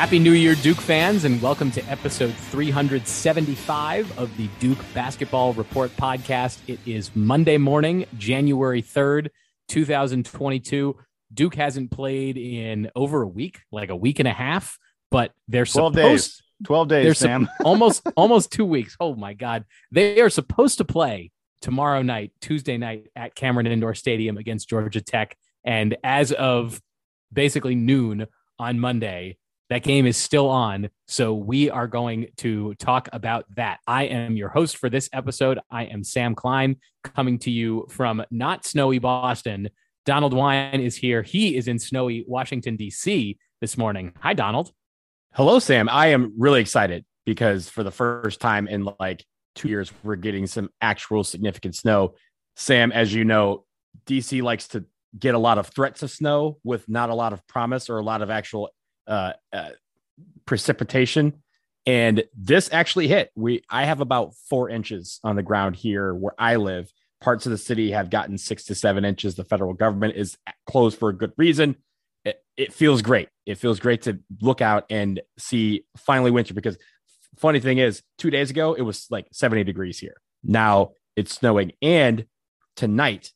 Happy New Year, Duke fans, and welcome to episode 375 of the Duke Basketball Report podcast. It is Monday morning, January 3rd, 2022. Duke hasn't played in over a week, like a week and a half, but they're 12 supposed days. 12 days, they're Sam. sup- almost almost 2 weeks. Oh my god. They are supposed to play tomorrow night, Tuesday night at Cameron Indoor Stadium against Georgia Tech, and as of basically noon on Monday, that game is still on. So we are going to talk about that. I am your host for this episode. I am Sam Klein coming to you from not snowy Boston. Donald Wine is here. He is in snowy Washington, D.C. this morning. Hi, Donald. Hello, Sam. I am really excited because for the first time in like two years, we're getting some actual significant snow. Sam, as you know, DC likes to get a lot of threats of snow with not a lot of promise or a lot of actual uh, uh, precipitation. And this actually hit. We I have about four inches on the ground here where I live. Parts of the city have gotten six to seven inches. The federal government is closed for a good reason. It, it feels great. It feels great to look out and see finally winter because funny thing is, two days ago it was like 70 degrees here. Now it's snowing. And tonight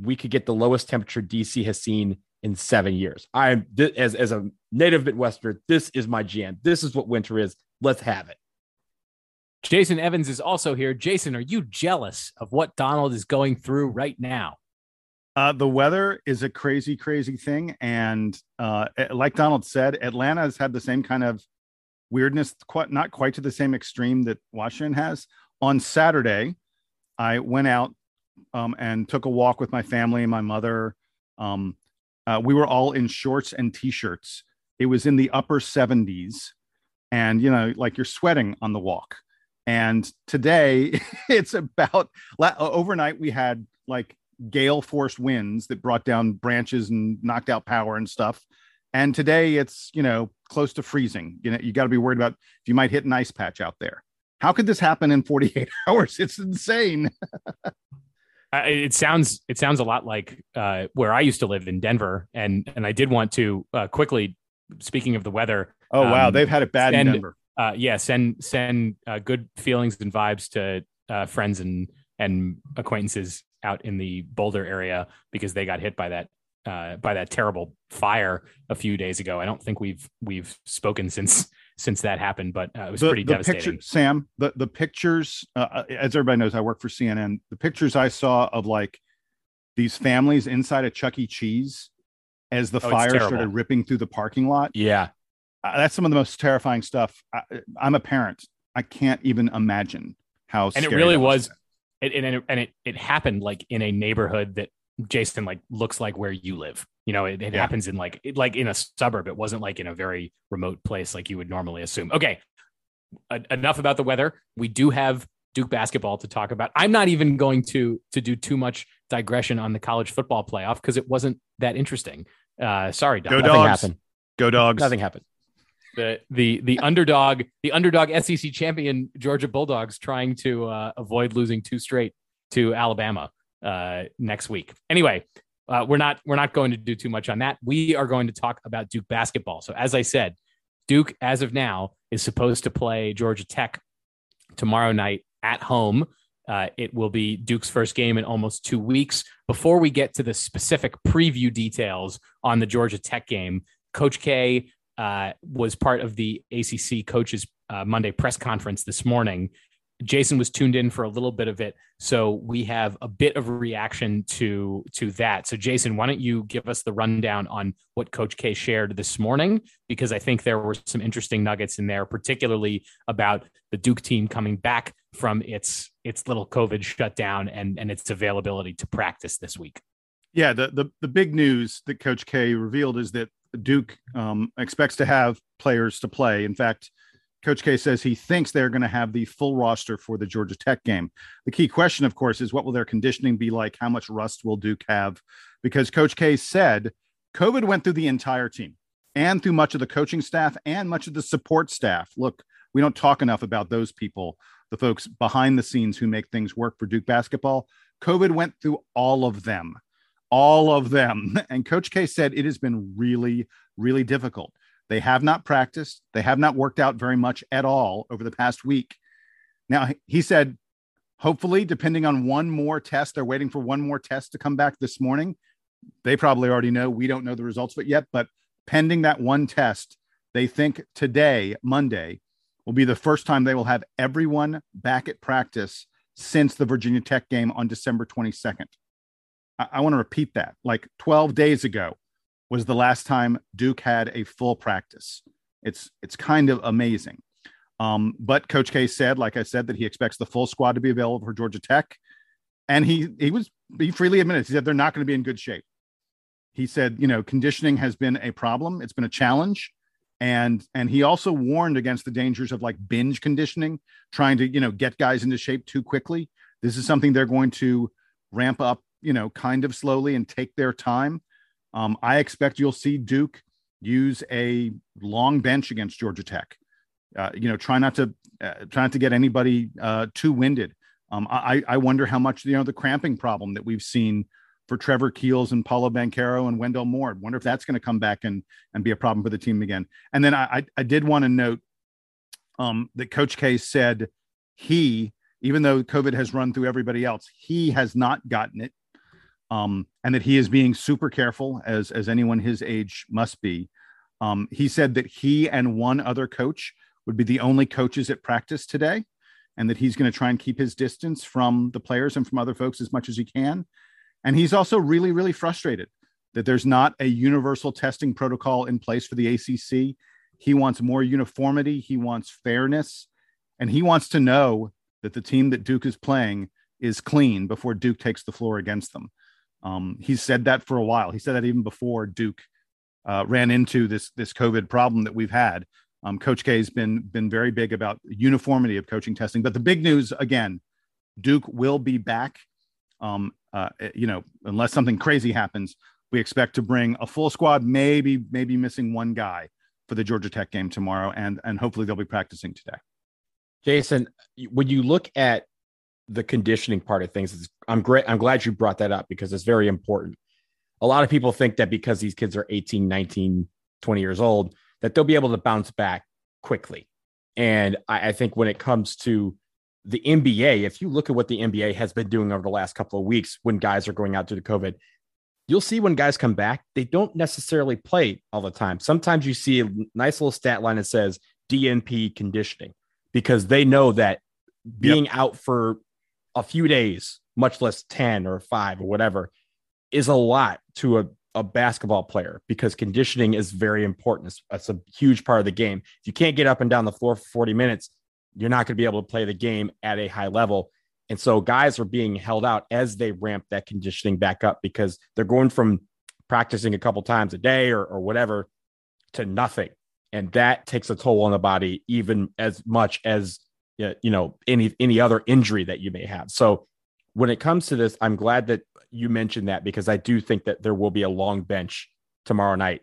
we could get the lowest temperature DC has seen in seven years. I'm th- as as a native Midwesterner, this is my jam. This is what winter is. Let's have it. Jason Evans is also here. Jason, are you jealous of what Donald is going through right now? Uh, the weather is a crazy, crazy thing. And uh, like Donald said, Atlanta has had the same kind of weirdness, quite, not quite to the same extreme that Washington has. On Saturday, I went out um, and took a walk with my family and my mother. Um, uh, we were all in shorts and t-shirts. It was in the upper 70s, and you know, like you're sweating on the walk. And today, it's about overnight. We had like gale force winds that brought down branches and knocked out power and stuff. And today, it's you know close to freezing. You know, you got to be worried about if you might hit an ice patch out there. How could this happen in 48 hours? It's insane. It sounds it sounds a lot like uh, where I used to live in Denver, and and I did want to uh, quickly. Speaking of the weather, oh wow, um, they've had it bad send, in Denver. Uh, yeah, send send uh, good feelings and vibes to uh, friends and and acquaintances out in the Boulder area because they got hit by that uh, by that terrible fire a few days ago. I don't think we've we've spoken since since that happened, but uh, it was the, pretty the devastating. Picture, Sam, the the pictures, uh, as everybody knows, I work for CNN. The pictures I saw of like these families inside a Chuck E. Cheese as the Oh, fire started ripping through the parking lot. Yeah. Uh, that's some of the most terrifying stuff. I, I'm a parent. I can't even imagine how. and it really was it, and it, and it it happened like in a neighborhood that Jason like looks like where you live. You know, it, it Yeah. happens in like it, like in a suburb. It wasn't like in a very remote place like you would normally assume. Okay, E- enough about the weather. We do have Duke basketball to talk about. I'm not even going to to do too much digression on the college football playoff because it wasn't that interesting. Uh, sorry, Don. Go Nothing dogs. happened. Go dogs. Nothing happened. the the the underdog the underdog SEC champion Georgia Bulldogs trying to uh, avoid losing two straight to Alabama uh, next week. Anyway, uh, we're not we're not going to do too much on that. We are going to talk about Duke basketball. So as I said, Duke as of now is supposed to play Georgia Tech tomorrow night at home. Uh, it will be Duke's first game in almost two weeks. Before we get to the specific preview details on the Georgia Tech game, Coach K uh, was part of the ACC coaches uh, Monday press conference this morning. Jason was tuned in for a little bit of it, so we have a bit of reaction to to that. So, Jason, why don't you give us the rundown on what Coach K shared this morning? Because I think there were some interesting nuggets in there, particularly about the Duke team coming back from its its little COVID shutdown and and its availability to practice this week. Yeah, the, the the big news that Coach K revealed is that Duke um, expects to have players to play. In fact, Coach K says he thinks they're going to have the full roster for the Georgia Tech game. The key question, of course, is what will their conditioning be like? How much rust will Duke have? Because Coach K said COVID went through the entire team and through much of the coaching staff and much of the support staff. Look, we don't talk enough about those people, the folks behind the scenes who make things work for Duke basketball. COVID went through all of them, all of them. And Coach K said it has been really, really difficult. They have not practiced. They have not worked out very much at all over the past week. Now, he said, hopefully, depending on one more test, they're waiting for one more test to come back this morning. They probably already know. We don't know the results of it yet, but pending that one test, they think today, Monday, will be the first time they will have everyone back at practice since the Virginia Tech game on December 22nd. I, I want to repeat that. Like 12 days ago was the last time Duke had a full practice. It's it's kind of amazing. Um, but Coach K said, like I said, that he expects the full squad to be available for Georgia Tech, and he he was he freely admitted he said they're not going to be in good shape. He said, you know, conditioning has been a problem. It's been a challenge and and he also warned against the dangers of like binge conditioning trying to you know get guys into shape too quickly this is something they're going to ramp up you know kind of slowly and take their time um, i expect you'll see duke use a long bench against georgia tech uh, you know try not to uh, try not to get anybody uh, too winded um, I, I wonder how much you know the cramping problem that we've seen for Trevor Keels and Paolo Banchero and Wendell Moore. Wonder if that's going to come back and and be a problem for the team again. And then I I, I did want to note um, that Coach K said he, even though COVID has run through everybody else, he has not gotten it, um, and that he is being super careful as as anyone his age must be. Um, he said that he and one other coach would be the only coaches at practice today, and that he's going to try and keep his distance from the players and from other folks as much as he can and he's also really, really frustrated that there's not a universal testing protocol in place for the ACC. He wants more uniformity, he wants fairness, and he wants to know that the team that Duke is playing is clean before Duke takes the floor against them. Um, he's said that for a while. He said that even before Duke uh, ran into this this COVID problem that we've had. Um, Coach K has been been very big about uniformity of coaching testing. But the big news again, Duke will be back um, uh, you know, unless something crazy happens, we expect to bring a full squad, maybe maybe missing one guy for the Georgia Tech game tomorrow, and and hopefully they'll be practicing today. Jason, when you look at the conditioning part of things, is I'm great. I'm glad you brought that up because it's very important. A lot of people think that because these kids are 18, 19, 20 years old, that they'll be able to bounce back quickly. And I, I think when it comes to the NBA, if you look at what the NBA has been doing over the last couple of weeks when guys are going out due to COVID, you'll see when guys come back, they don't necessarily play all the time. Sometimes you see a nice little stat line that says DNP conditioning because they know that being yep. out for a few days, much less 10 or five or whatever, is a lot to a, a basketball player because conditioning is very important. It's, it's a huge part of the game. If you can't get up and down the floor for 40 minutes, you're not going to be able to play the game at a high level. And so guys are being held out as they ramp that conditioning back up because they're going from practicing a couple times a day or, or whatever to nothing. And that takes a toll on the body, even as much as you know any any other injury that you may have. So when it comes to this, I'm glad that you mentioned that because I do think that there will be a long bench tomorrow night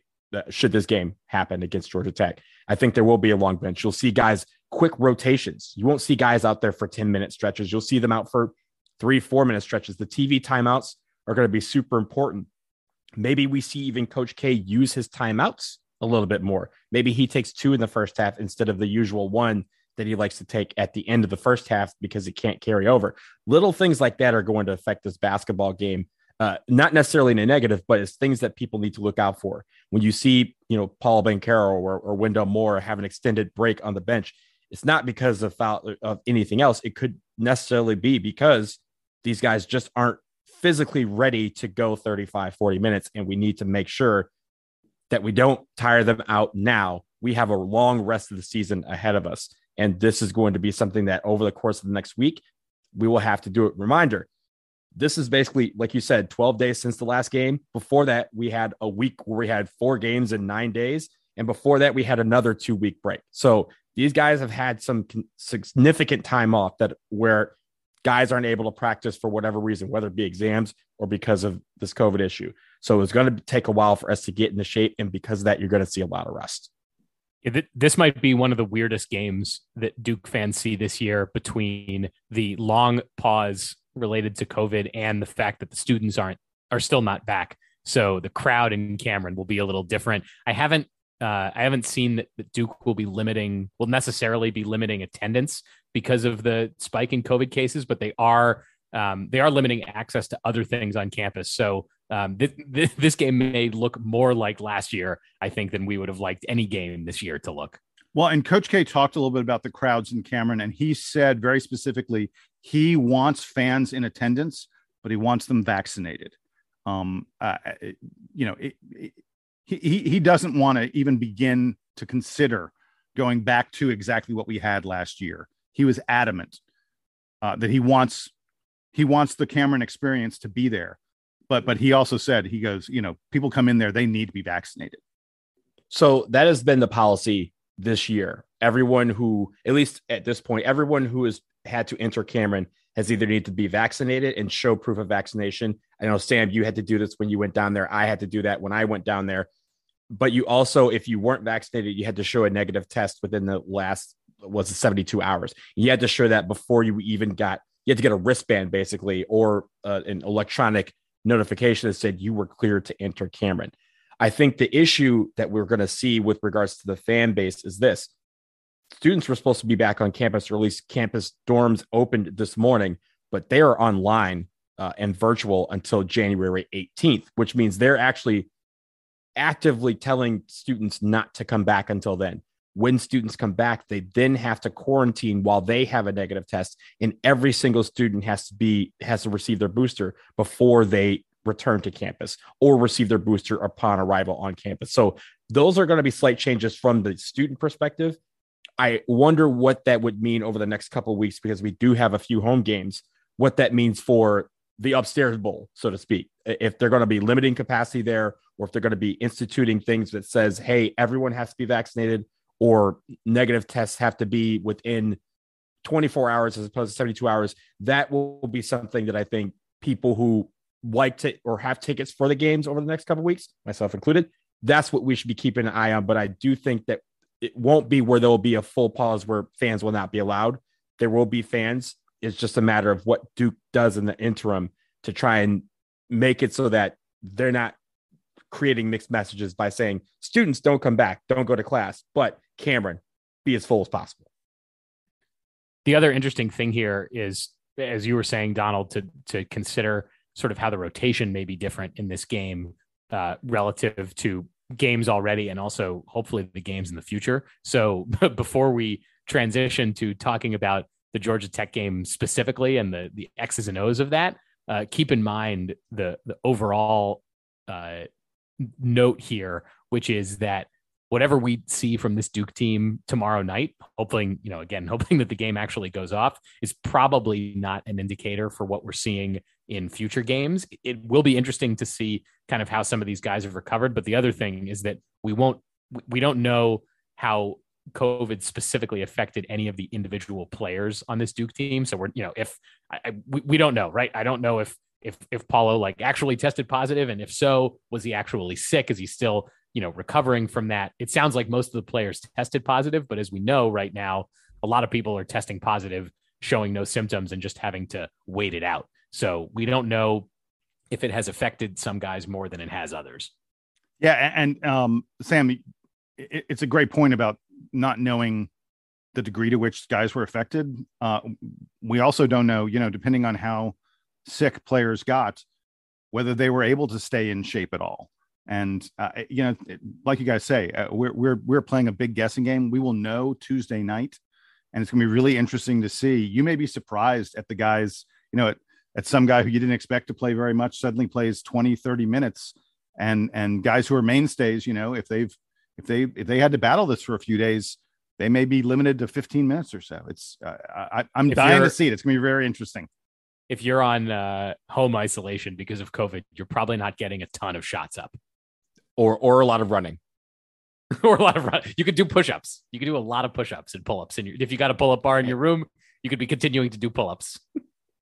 should this game happen against Georgia Tech. I think there will be a long bench. You'll see guys quick rotations. You won't see guys out there for 10 minute stretches. You'll see them out for three, four minute stretches. The TV timeouts are going to be super important. Maybe we see even Coach K use his timeouts a little bit more. Maybe he takes two in the first half instead of the usual one that he likes to take at the end of the first half because it can't carry over. Little things like that are going to affect this basketball game. Uh, not necessarily in a negative, but it's things that people need to look out for. When you see, you know, Paul Banchero or, or Wendell Moore have an extended break on the bench, it's not because of foul of anything else. It could necessarily be because these guys just aren't physically ready to go 35, 40 minutes. And we need to make sure that we don't tire them out now. We have a long rest of the season ahead of us. And this is going to be something that over the course of the next week, we will have to do it. Reminder this is basically, like you said, 12 days since the last game. Before that, we had a week where we had four games in nine days. And before that, we had another two week break. So these guys have had some significant time off that where guys aren't able to practice for whatever reason, whether it be exams or because of this COVID issue. So it's going to take a while for us to get into shape. And because of that, you're going to see a lot of rest. This might be one of the weirdest games that Duke fans see this year between the long pause related to COVID and the fact that the students aren't are still not back. So the crowd in Cameron will be a little different. I haven't uh, I haven't seen that, Duke will be limiting, will necessarily be limiting attendance because of the spike in COVID cases, but they are um, they are limiting access to other things on campus. So um, th- th- this game may look more like last year, I think, than we would have liked any game this year to look. Well, and Coach K talked a little bit about the crowds in Cameron, and he said very specifically he wants fans in attendance, but he wants them vaccinated. Um, uh, you know, it, it, he he doesn't want to even begin to consider going back to exactly what we had last year. He was adamant uh, that he wants he wants the Cameron experience to be there, but but he also said he goes, you know, people come in there, they need to be vaccinated. So that has been the policy this year. Everyone who, at least at this point, everyone who has had to enter Cameron has either need to be vaccinated and show proof of vaccination. I know Sam, you had to do this when you went down there. I had to do that when I went down there. But you also, if you weren't vaccinated, you had to show a negative test within the last was it 72 hours. You had to show that before you even got you had to get a wristband basically or uh, an electronic notification that said you were cleared to enter Cameron. I think the issue that we're going to see with regards to the fan base is this students were supposed to be back on campus, or at least campus dorms opened this morning, but they are online uh, and virtual until January 18th, which means they're actually actively telling students not to come back until then when students come back, they then have to quarantine while they have a negative test, and every single student has to be has to receive their booster before they return to campus or receive their booster upon arrival on campus. So those are going to be slight changes from the student perspective. I wonder what that would mean over the next couple weeks because we do have a few home games. What that means for the upstairs bowl, so to speak. If they're going to be limiting capacity there, or if they're going to be instituting things that says, "Hey, everyone has to be vaccinated," or negative tests have to be within 24 hours as opposed to 72 hours, that will be something that I think people who like to or have tickets for the games over the next couple weeks, myself included, that's what we should be keeping an eye on. But I do think that it won't be where there will be a full pause where fans will not be allowed. There will be fans. It's just a matter of what Duke does in the interim to try and make it so that they're not creating mixed messages by saying students don't come back, don't go to class, but Cameron be as full as possible. The other interesting thing here is, as you were saying, Donald, to to consider sort of how the rotation may be different in this game uh, relative to games already, and also hopefully the games in the future. So before we transition to talking about the Georgia Tech game specifically and the the X's and O's of that, uh, keep in mind the the overall uh, note here, which is that whatever we see from this Duke team tomorrow night, hoping, you know, again, hoping that the game actually goes off, is probably not an indicator for what we're seeing in future games. It will be interesting to see kind of how some of these guys have recovered. But the other thing is that we won't, we don't know how COVID specifically affected any of the individual players on this Duke team. So we're, you know, if I, I we, we don't know, right? I don't know if if if Paolo like actually tested positive, and if so, was he actually sick? Is he still you know recovering from that? It sounds like most of the players tested positive, but as we know right now, a lot of people are testing positive, showing no symptoms, and just having to wait it out. So we don't know if it has affected some guys more than it has others. Yeah, and um, Sam, it's a great point about not knowing the degree to which guys were affected. Uh, we also don't know, you know, depending on how sick players got, whether they were able to stay in shape at all. And uh, you know, like you guys say, uh, we're we're we're playing a big guessing game. We will know Tuesday night, and it's going to be really interesting to see. You may be surprised at the guys, you know, at, at some guy who you didn't expect to play very much suddenly plays 20, 30 minutes, and and guys who are mainstays, you know, if they've if they if they had to battle this for a few days, they may be limited to 15 minutes or so. It's uh, I, am dying to see it. It's going to be very interesting if you're on uh, home isolation because of COVID, you're probably not getting a ton of shots up, or or a lot of running, or a lot of run. You could do push-ups. You could do a lot of push-ups and pull-ups. And if you got a pull-up bar in your room, you could be continuing to do pull-ups.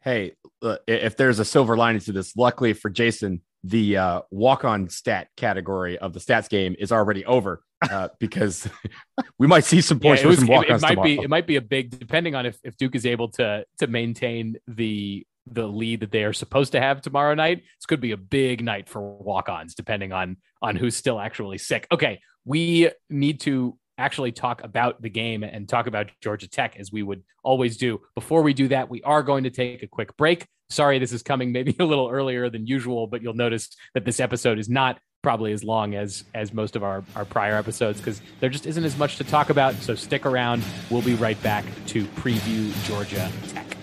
hey, uh, if there's a silver lining to this, luckily for Jason, the uh, walk-on stat category of the stats game is already over uh, because we might see some points yeah, it, was, it, it might tomorrow. be it might be a big depending on if, if Duke is able to to maintain the the lead that they are supposed to have tomorrow night. This could be a big night for walk-ons, depending on on who's still actually sick. Okay, we need to actually talk about the game and talk about Georgia Tech as we would always do. Before we do that, we are going to take a quick break. Sorry, this is coming maybe a little earlier than usual, but you'll notice that this episode is not probably as long as as most of our, our prior episodes because there just isn't as much to talk about. So stick around. We'll be right back to preview Georgia Tech.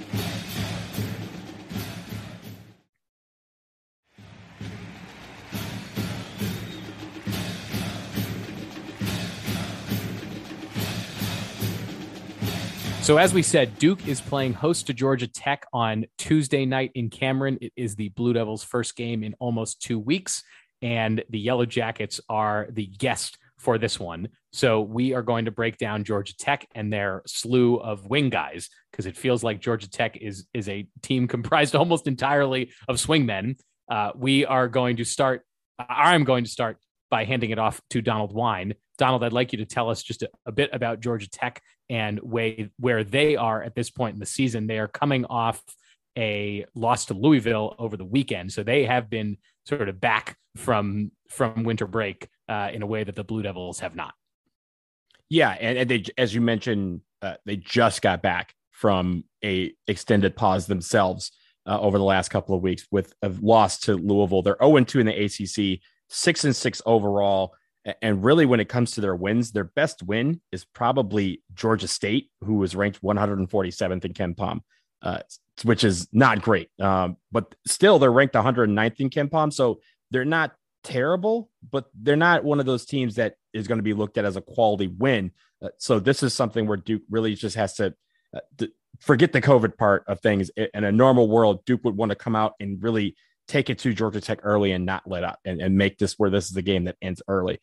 So, as we said, Duke is playing host to Georgia Tech on Tuesday night in Cameron. It is the Blue Devils' first game in almost two weeks, and the Yellow Jackets are the guest for this one. So, we are going to break down Georgia Tech and their slew of wing guys because it feels like Georgia Tech is is a team comprised almost entirely of swingmen. Uh, we are going to start. I'm going to start by handing it off to Donald Wine. Donald, I'd like you to tell us just a, a bit about Georgia Tech and way, where they are at this point in the season. They are coming off a loss to Louisville over the weekend, so they have been sort of back from from winter break uh, in a way that the Blue Devils have not. Yeah, and, and they, as you mentioned, uh, they just got back from a extended pause themselves uh, over the last couple of weeks with a loss to Louisville. They're 0 2 in the ACC, six and six overall. And really, when it comes to their wins, their best win is probably Georgia State, who was ranked 147th in KenPom, uh, which is not great. Um, but still, they're ranked 109th in KenPom. So they're not terrible, but they're not one of those teams that is going to be looked at as a quality win. Uh, so this is something where Duke really just has to uh, d- forget the COVID part of things. In a normal world, Duke would want to come out and really take it to Georgia Tech early and not let up and, and make this where this is the game that ends early.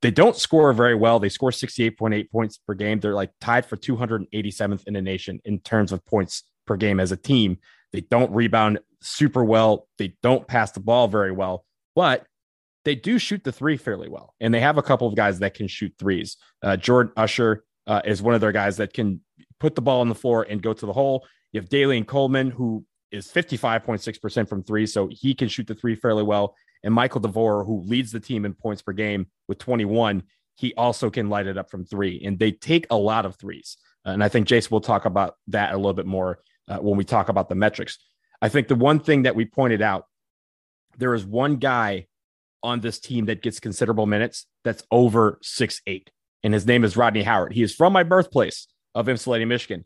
They don't score very well. They score 68.8 points per game. They're like tied for 287th in the nation in terms of points per game as a team. They don't rebound super well. They don't pass the ball very well, but they do shoot the three fairly well. And they have a couple of guys that can shoot threes. Uh, Jordan Usher uh, is one of their guys that can put the ball on the floor and go to the hole. You have Dallan Coleman, who is 55.6% from three, so he can shoot the three fairly well. And Michael DeVore, who leads the team in points per game with 21, he also can light it up from three. And they take a lot of threes. And I think Jason will talk about that a little bit more uh, when we talk about the metrics. I think the one thing that we pointed out there is one guy on this team that gets considerable minutes that's over six eight, and his name is Rodney Howard. He is from my birthplace of Ypsilanti, Michigan,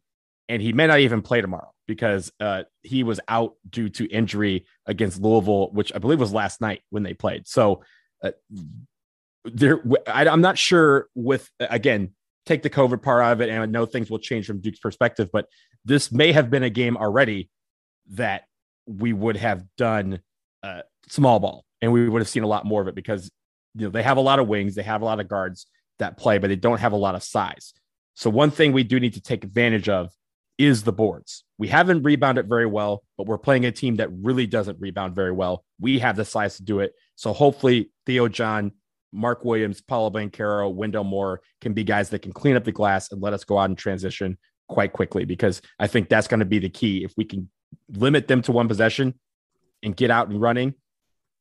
and he may not even play tomorrow because uh, he was out due to injury against Louisville, which I believe was last night when they played. So uh, there, I, I'm not sure. With again, take the COVID part out of it, and I know things will change from Duke's perspective, but this may have been a game already that we would have done uh, small ball, and we would have seen a lot more of it because you know they have a lot of wings, they have a lot of guards that play, but they don't have a lot of size. So one thing we do need to take advantage of is the boards. We haven't rebounded very well, but we're playing a team that really doesn't rebound very well. We have the size to do it. So hopefully Theo John, Mark Williams, Paolo Banchero, Wendell Moore can be guys that can clean up the glass and let us go out and transition quite quickly because I think that's going to be the key. If we can limit them to one possession and get out and running,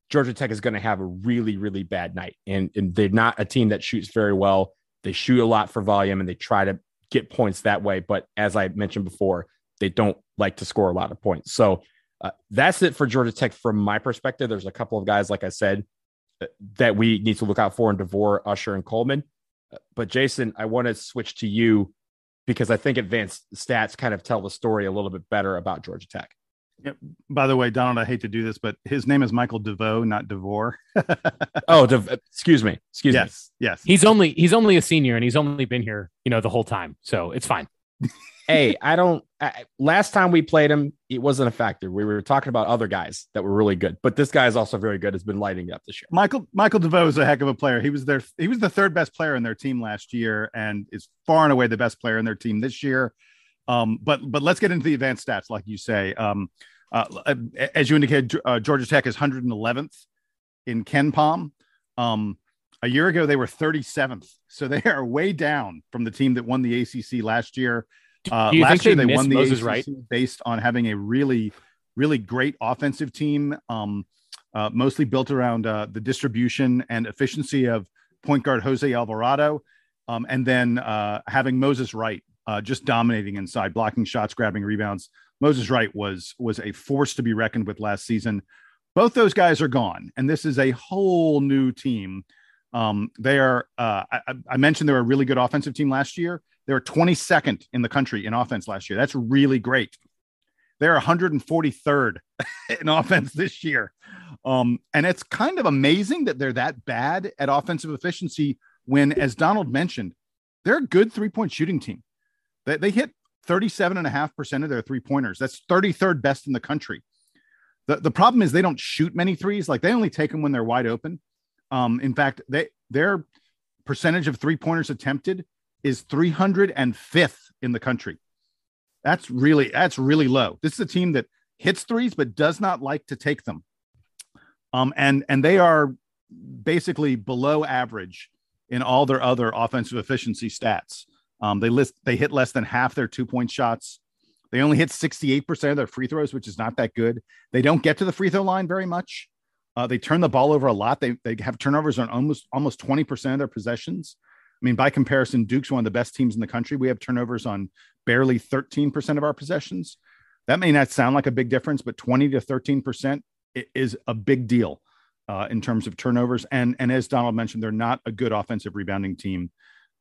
Georgia Tech is going to have a really, really bad night. And, and they're not a team that shoots very well. They shoot a lot for volume and they try to get points that way. But as I mentioned before, they don't like to score a lot of points. So uh, that's it for Georgia Tech from my perspective. There's a couple of guys, like I said, uh, that we need to look out for in DeVore, Usher, and Coleman. Uh, but Jason, I want to switch to you because I think advanced stats kind of tell the story a little bit better about Georgia Tech. Yep. By the way, Donald, I hate to do this, but his name is Michael DeVoe, not DeVore. oh, De- excuse me. Excuse yes, me. Yes. Yes. He's only he's only a senior and he's only been here, you know, the whole time. So it's fine. hey, I don't. I, last time we played him, it wasn't a factor. We were talking about other guys that were really good, but this guy is also very good. Has been lighting up this year. Michael Michael DeVoe is a heck of a player. He was their he was the third best player in their team last year, and is far and away the best player in their team this year. Um, but but let's get into the advanced stats, like you say. Um, uh, as you indicated, uh, Georgia Tech is 111th in KenPom. Um, a year ago, they were 37th, so they are way down from the team that won the ACC last year. Uh, last year, they, they won the Moses ACC Wright? based on having a really really great offensive team, um, uh, mostly built around uh, the distribution and efficiency of point guard Jose Alvarado, um, and then uh, having Moses Wright uh, just dominating inside, blocking shots, grabbing rebounds. Moses Wright was was a force to be reckoned with last season. Both those guys are gone, and this is a whole new team. Um, they are. Uh, I, I, mentioned they were a really good offensive team last year. They were 22nd in the country in offense last year. That's really great. They're 143rd in offense this year, um, and it's kind of amazing that they're that bad at offensive efficiency. When, as Donald mentioned, they're a good three point shooting team. They, they hit 37.5% of their three pointers. That's 33rd best in the country. The, the problem is they don't shoot many threes. Like they only take them when they're wide open. Um, in fact, they their percentage of three pointers attempted is 305th in the country. That's really that's really low. This is a team that hits threes but does not like to take them. Um, and and they are basically below average in all their other offensive efficiency stats. Um, they list they hit less than half their two point shots. They only hit 68% of their free throws, which is not that good. They don't get to the free throw line very much. Uh, they turn the ball over a lot. They, they have turnovers on almost almost 20% of their possessions. I mean, by comparison, Duke's one of the best teams in the country. We have turnovers on barely 13% of our possessions. That may not sound like a big difference, but 20 to 13% is a big deal uh, in terms of turnovers. And, and as Donald mentioned, they're not a good offensive rebounding team.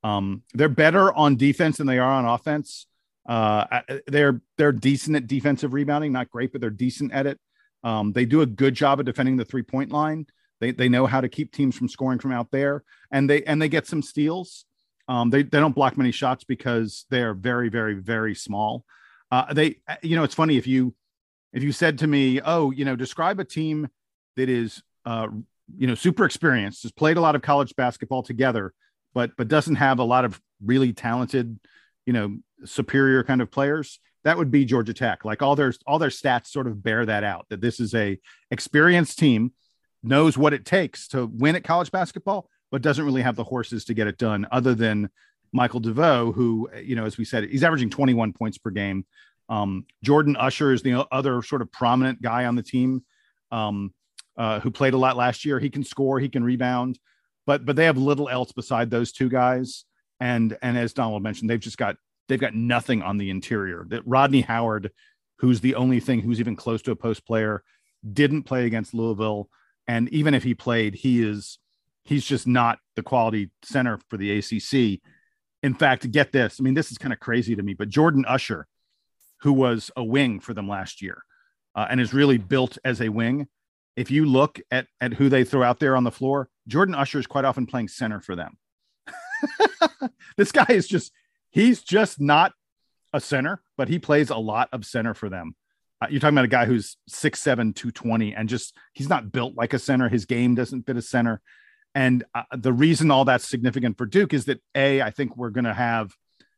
Um, they're better on defense than they are on offense. Uh, they're they're decent at defensive rebounding, not great, but they're decent at it. Um, they do a good job of defending the three point line. They they know how to keep teams from scoring from out there, and they and they get some steals. Um, they they don't block many shots because they are very very very small. Uh, they you know it's funny if you if you said to me, oh you know describe a team that is uh, you know super experienced, has played a lot of college basketball together, but but doesn't have a lot of really talented you know superior kind of players that would be georgia tech. Like all their all their stats sort of bear that out that this is a experienced team knows what it takes to win at college basketball but doesn't really have the horses to get it done other than michael devoe who you know as we said he's averaging 21 points per game. Um, jordan usher is the other sort of prominent guy on the team um, uh, who played a lot last year. He can score he can rebound but but they have little else beside those two guys and and as Donald mentioned, they've just got they've got nothing on the interior. That Rodney Howard, who's the only thing who's even close to a post player, didn't play against Louisville, and even if he played, he is he's just not the quality center for the ACC. In fact, get this. I mean, this is kind of crazy to me, but Jordan Usher, who was a wing for them last year, uh, and is really built as a wing. If you look at at who they throw out there on the floor, Jordan Usher is quite often playing center for them. this guy is just he's just not a center, but he plays a lot of center for them. Uh, you're talking about a guy who's 6'7, 220, and just he's not built like a center. His game doesn't fit a center. And uh, the reason all that's significant for Duke is that A, I think we're going to have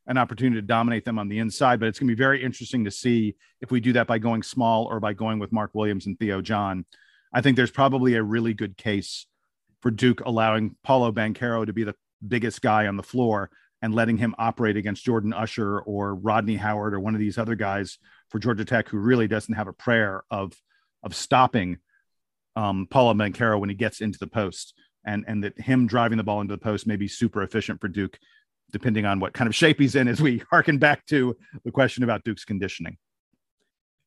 an opportunity to dominate them on the inside, but it's going to be very interesting to see if we do that by going small or by going with Mark Williams and Theo John. I think there's probably a really good case for Duke allowing Paolo Banchero to be the biggest guy on the floor and letting him operate against Jordan Usher or Rodney Howard or one of these other guys for Georgia Tech who really doesn't have a prayer of of stopping um, Paolo Banchero when he gets into the post, and and that him driving the ball into the post may be super efficient for Duke, depending on what kind of shape he's in. As we harken back to the question about Duke's conditioning.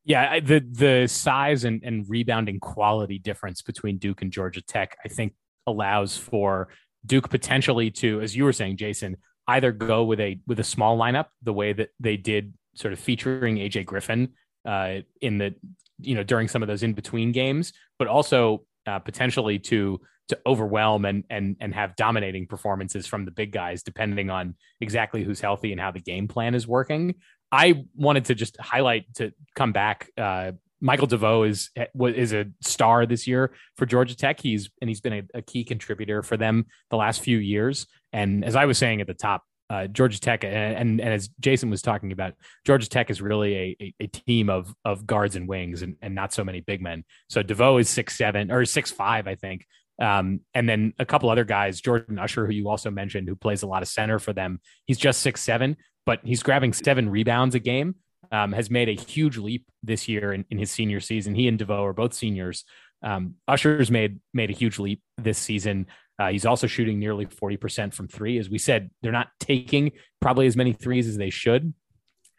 Yeah, the the size and, and rebounding quality difference between Duke and Georgia Tech, I think, allows for Duke potentially to, as you were saying, Jason, either go with a with a small lineup the way that they did, sort of featuring AJ Griffin uh, in the you know during some of those in between games, but also uh, potentially to to overwhelm and and and have dominating performances from the big guys, depending on exactly who's healthy and how the game plan is working. I wanted to just highlight to come back uh, Michael DeVoe is is a star this year for Georgia Tech. He's and he's been a, a, key contributor for them the last few years. And as I was saying at the top, uh, Georgia Tech and, and, and as Jason was talking about, Georgia Tech is really a, a, a, team of of guards and wings and, and not so many big men. So DeVoe is six seven or six five, I think. Um, and then a couple other guys, Jordan Usher, who you also mentioned, who plays a lot of center for them. He's just six seven, but he's grabbing seven rebounds a game um, has made a huge leap this year in, in his senior season. He and DeVoe are both seniors. Um, Usher's made made a huge leap this season. Uh, he's also shooting nearly 40% from three. As we said, they're not taking probably as many threes as they should.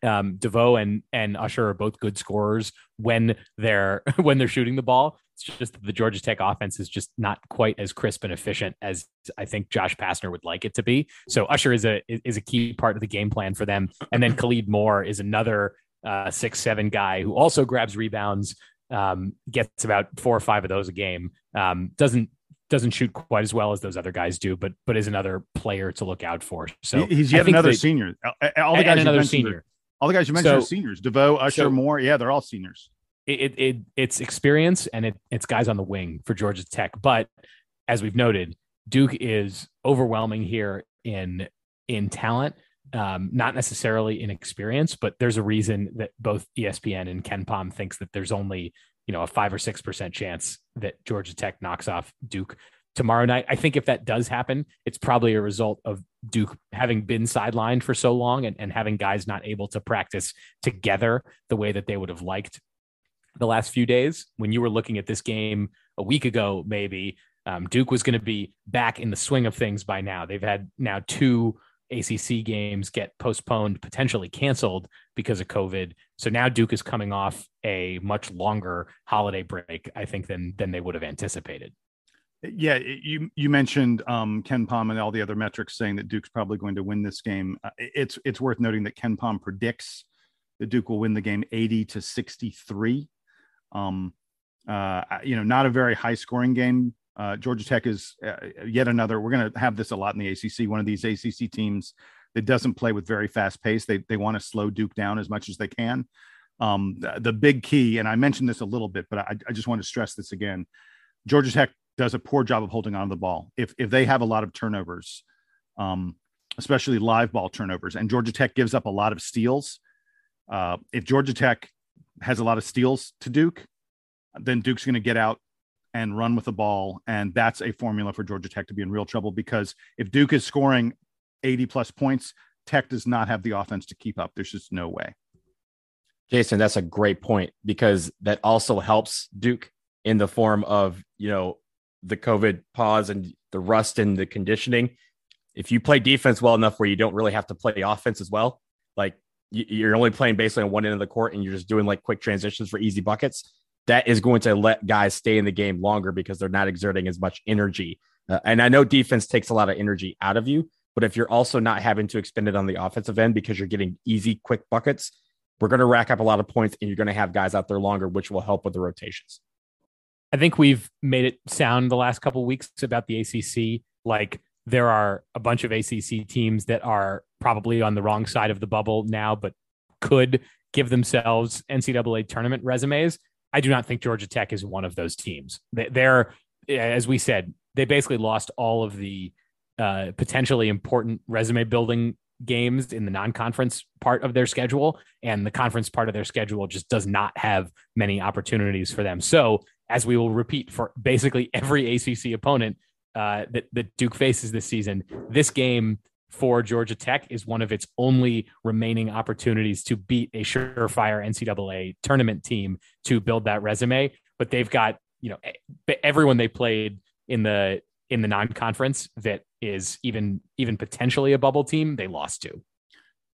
Um, DeVoe and and Usher are both good scorers when they're when they're shooting the ball. It's just the Georgia Tech offense is just not quite as crisp and efficient as I think Josh Pastner would like it to be. So Usher is a is a key part of the game plan for them. And then Khalid Moore is another uh, six seven guy who also grabs rebounds, um, gets about four or five of those a game. Um, doesn't doesn't shoot quite as well as those other guys do, but but is another player to look out for. So he's yet another senior. All the guys another senior. All the guys you mentioned so, are seniors. DeVoe, Usher, so, Moore. Yeah, they're all seniors it, it it's experience and it, it's guys on the wing for Georgia Tech. But as we've noted, Duke is overwhelming here in in talent, um, not necessarily in experience. But there's a reason that both ESPN and KenPom thinks that there's only you know a five or six percent chance that Georgia Tech knocks off Duke tomorrow night. I think if that does happen, it's probably a result of Duke having been sidelined for so long and, and having guys not able to practice together the way that they would have liked the last few days when you were looking at this game a week ago, maybe um, Duke was going to be back in the swing of things by now. They've had now two ACC games get postponed, potentially canceled because of COVID. So now Duke is coming off a much longer holiday break, I think, than than they would have anticipated. Yeah, you you mentioned um, KenPom and all the other metrics saying that Duke's probably going to win this game. Uh, it's it's worth noting that KenPom predicts that Duke will win the game 80 to 63. Um, uh, you know, not a very high scoring game. Uh, Georgia Tech is uh, yet another. We're going to have this a lot in the ACC. One of these ACC teams that doesn't play with very fast pace. They they want to slow Duke down as much as they can. Um, the, the, big key, and I mentioned this a little bit, but I, I just want to stress this again. Georgia Tech does a poor job of holding on to the ball. If if they have a lot of turnovers, um, especially live ball turnovers, and Georgia Tech gives up a lot of steals. Uh, if Georgia Tech has a lot of steals to Duke, then Duke's going to get out and run with the ball. And that's a formula for Georgia Tech to be in real trouble because if Duke is scoring 80 plus points, Tech does not have the offense to keep up. There's just no way. Jason, that's a great point because that also helps Duke in the form of, you know, the COVID pause and the rust and the conditioning. If you play defense well enough where you don't really have to play offense as well, like you're only playing basically on one end of the court and you're just doing like quick transitions for easy buckets, that is going to let guys stay in the game longer because they're not exerting as much energy. Uh, and I know defense takes a lot of energy out of you, but if you're also not having to expend it on the offensive end because you're getting easy, quick buckets, we're going to rack up a lot of points and you're going to have guys out there longer, which will help with the rotations. I think we've made it sound the last couple weeks about the ACC like there are a bunch of ACC teams that are probably on the wrong side of the bubble now, but could give themselves NCAA tournament resumes. I do not think Georgia Tech is one of those teams. They're, as we said, they basically lost all of the uh, potentially important resume building games in the non-conference part of their schedule, and the conference part of their schedule just does not have many opportunities for them. So, as we will repeat for basically every ACC opponent, uh, that, that Duke faces this season. This game for Georgia Tech is one of its only remaining opportunities to beat a surefire NCAA tournament team to build that resume. But they've got you know everyone they played in the in the non-conference that is even even potentially a bubble team they lost to.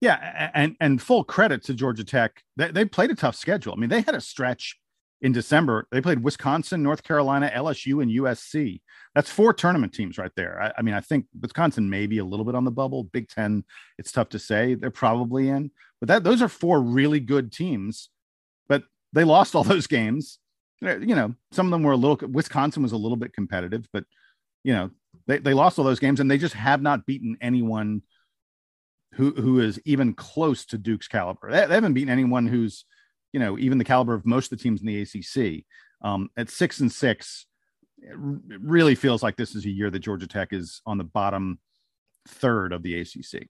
Yeah, and and full credit to Georgia Tech. They, they played a tough schedule. I mean, they had a stretch in December. They played Wisconsin, North Carolina, LSU, and USC. That's four tournament teams right there. I, I, mean, I think Wisconsin may be a little bit on the bubble. Big Ten, it's tough to say. They're probably in, but that those are four really good teams. But they lost all those games. You know, some of them were a little. Wisconsin was a little bit competitive, but you know, they they lost all those games, and they just have not beaten anyone who who is even close to Duke's caliber. They, they haven't beaten anyone who's you know even the caliber of most of the teams in the ACC. Um, at six and six, it really feels like this is a year that Georgia Tech is on the bottom third of the ACC.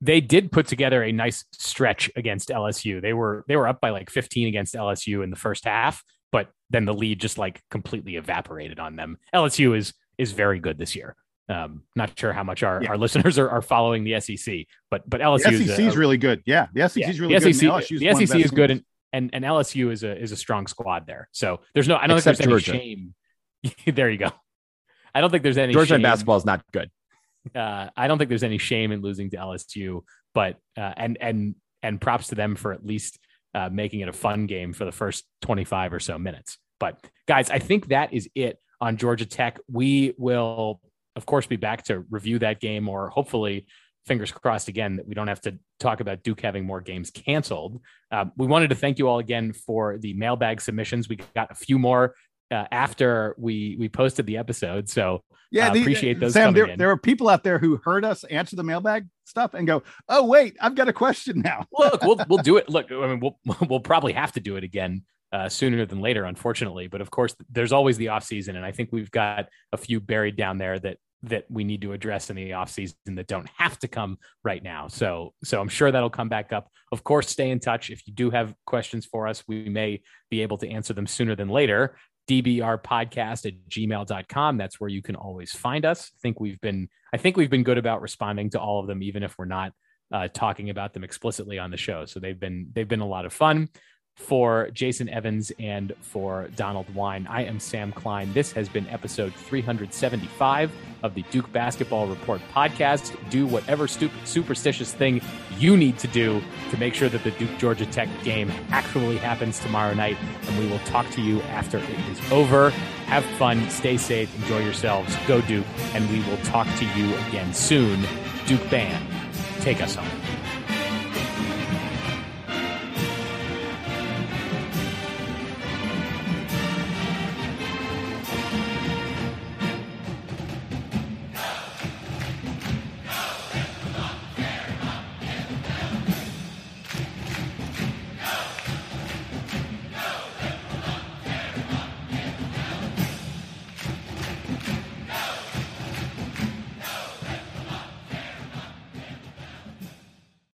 They did put together a nice stretch against LSU. They were they were up by like 15 against LSU in the first half, but then the lead just like completely evaporated on them. LSU is is very good this year. Um, not sure how much our, Yeah. our listeners are, are following the SEC, but but The LSU is SEC a- is really good. Yeah, the SEC yeah, is really the good. SEC, the of the SEC is good, and, and and LSU is a is a strong squad there. So there's no I don't Except think there's any shame. there you go. I don't think there's any Georgia shame. basketball is not good. Uh, I don't think there's any shame in losing to LSU, but uh, and and and props to them for at least uh, making it a fun game for the first 25 or so minutes. But guys, I think that is it on Georgia Tech. We will, of course, be back to review that game, or hopefully, fingers crossed again that we don't have to talk about Duke having more games canceled. Uh, we wanted to thank you all again for the mailbag submissions. We got a few more uh, after we we posted the episode, so Yeah, Uh, the- appreciate those Sam, there, in. there are people out there who heard us answer the mailbag stuff and go, "Oh, wait, I've got a question now." look, we'll we'll do it. Look, I mean, we'll we'll probably have to do it again uh, sooner than later, unfortunately. But of course, there's always the off season, and I think we've got a few buried down there that that we need to address in the off season that don't have to come right now. So so I'm sure that'll come back up. Of course, stay in touch if you do have questions for us. We may be able to answer them sooner than later. DBR podcast at gmail.com. That's where you can always find us. I think we've been I think we've been good about responding to all of them, even if we're not uh, talking about them explicitly on the show. So they've been they've been a lot of fun. For Jason Evans and for Donald Wine, I am Sam Klein. This has been episode 375 of the Duke Basketball Report podcast. Do whatever stupid superstitious thing you need to do to make sure that the Duke Georgia Tech game actually happens tomorrow night. And we will talk to you after it is over. Have fun, stay safe, enjoy yourselves, go Duke, and we will talk to you again soon. Duke Band, take us home.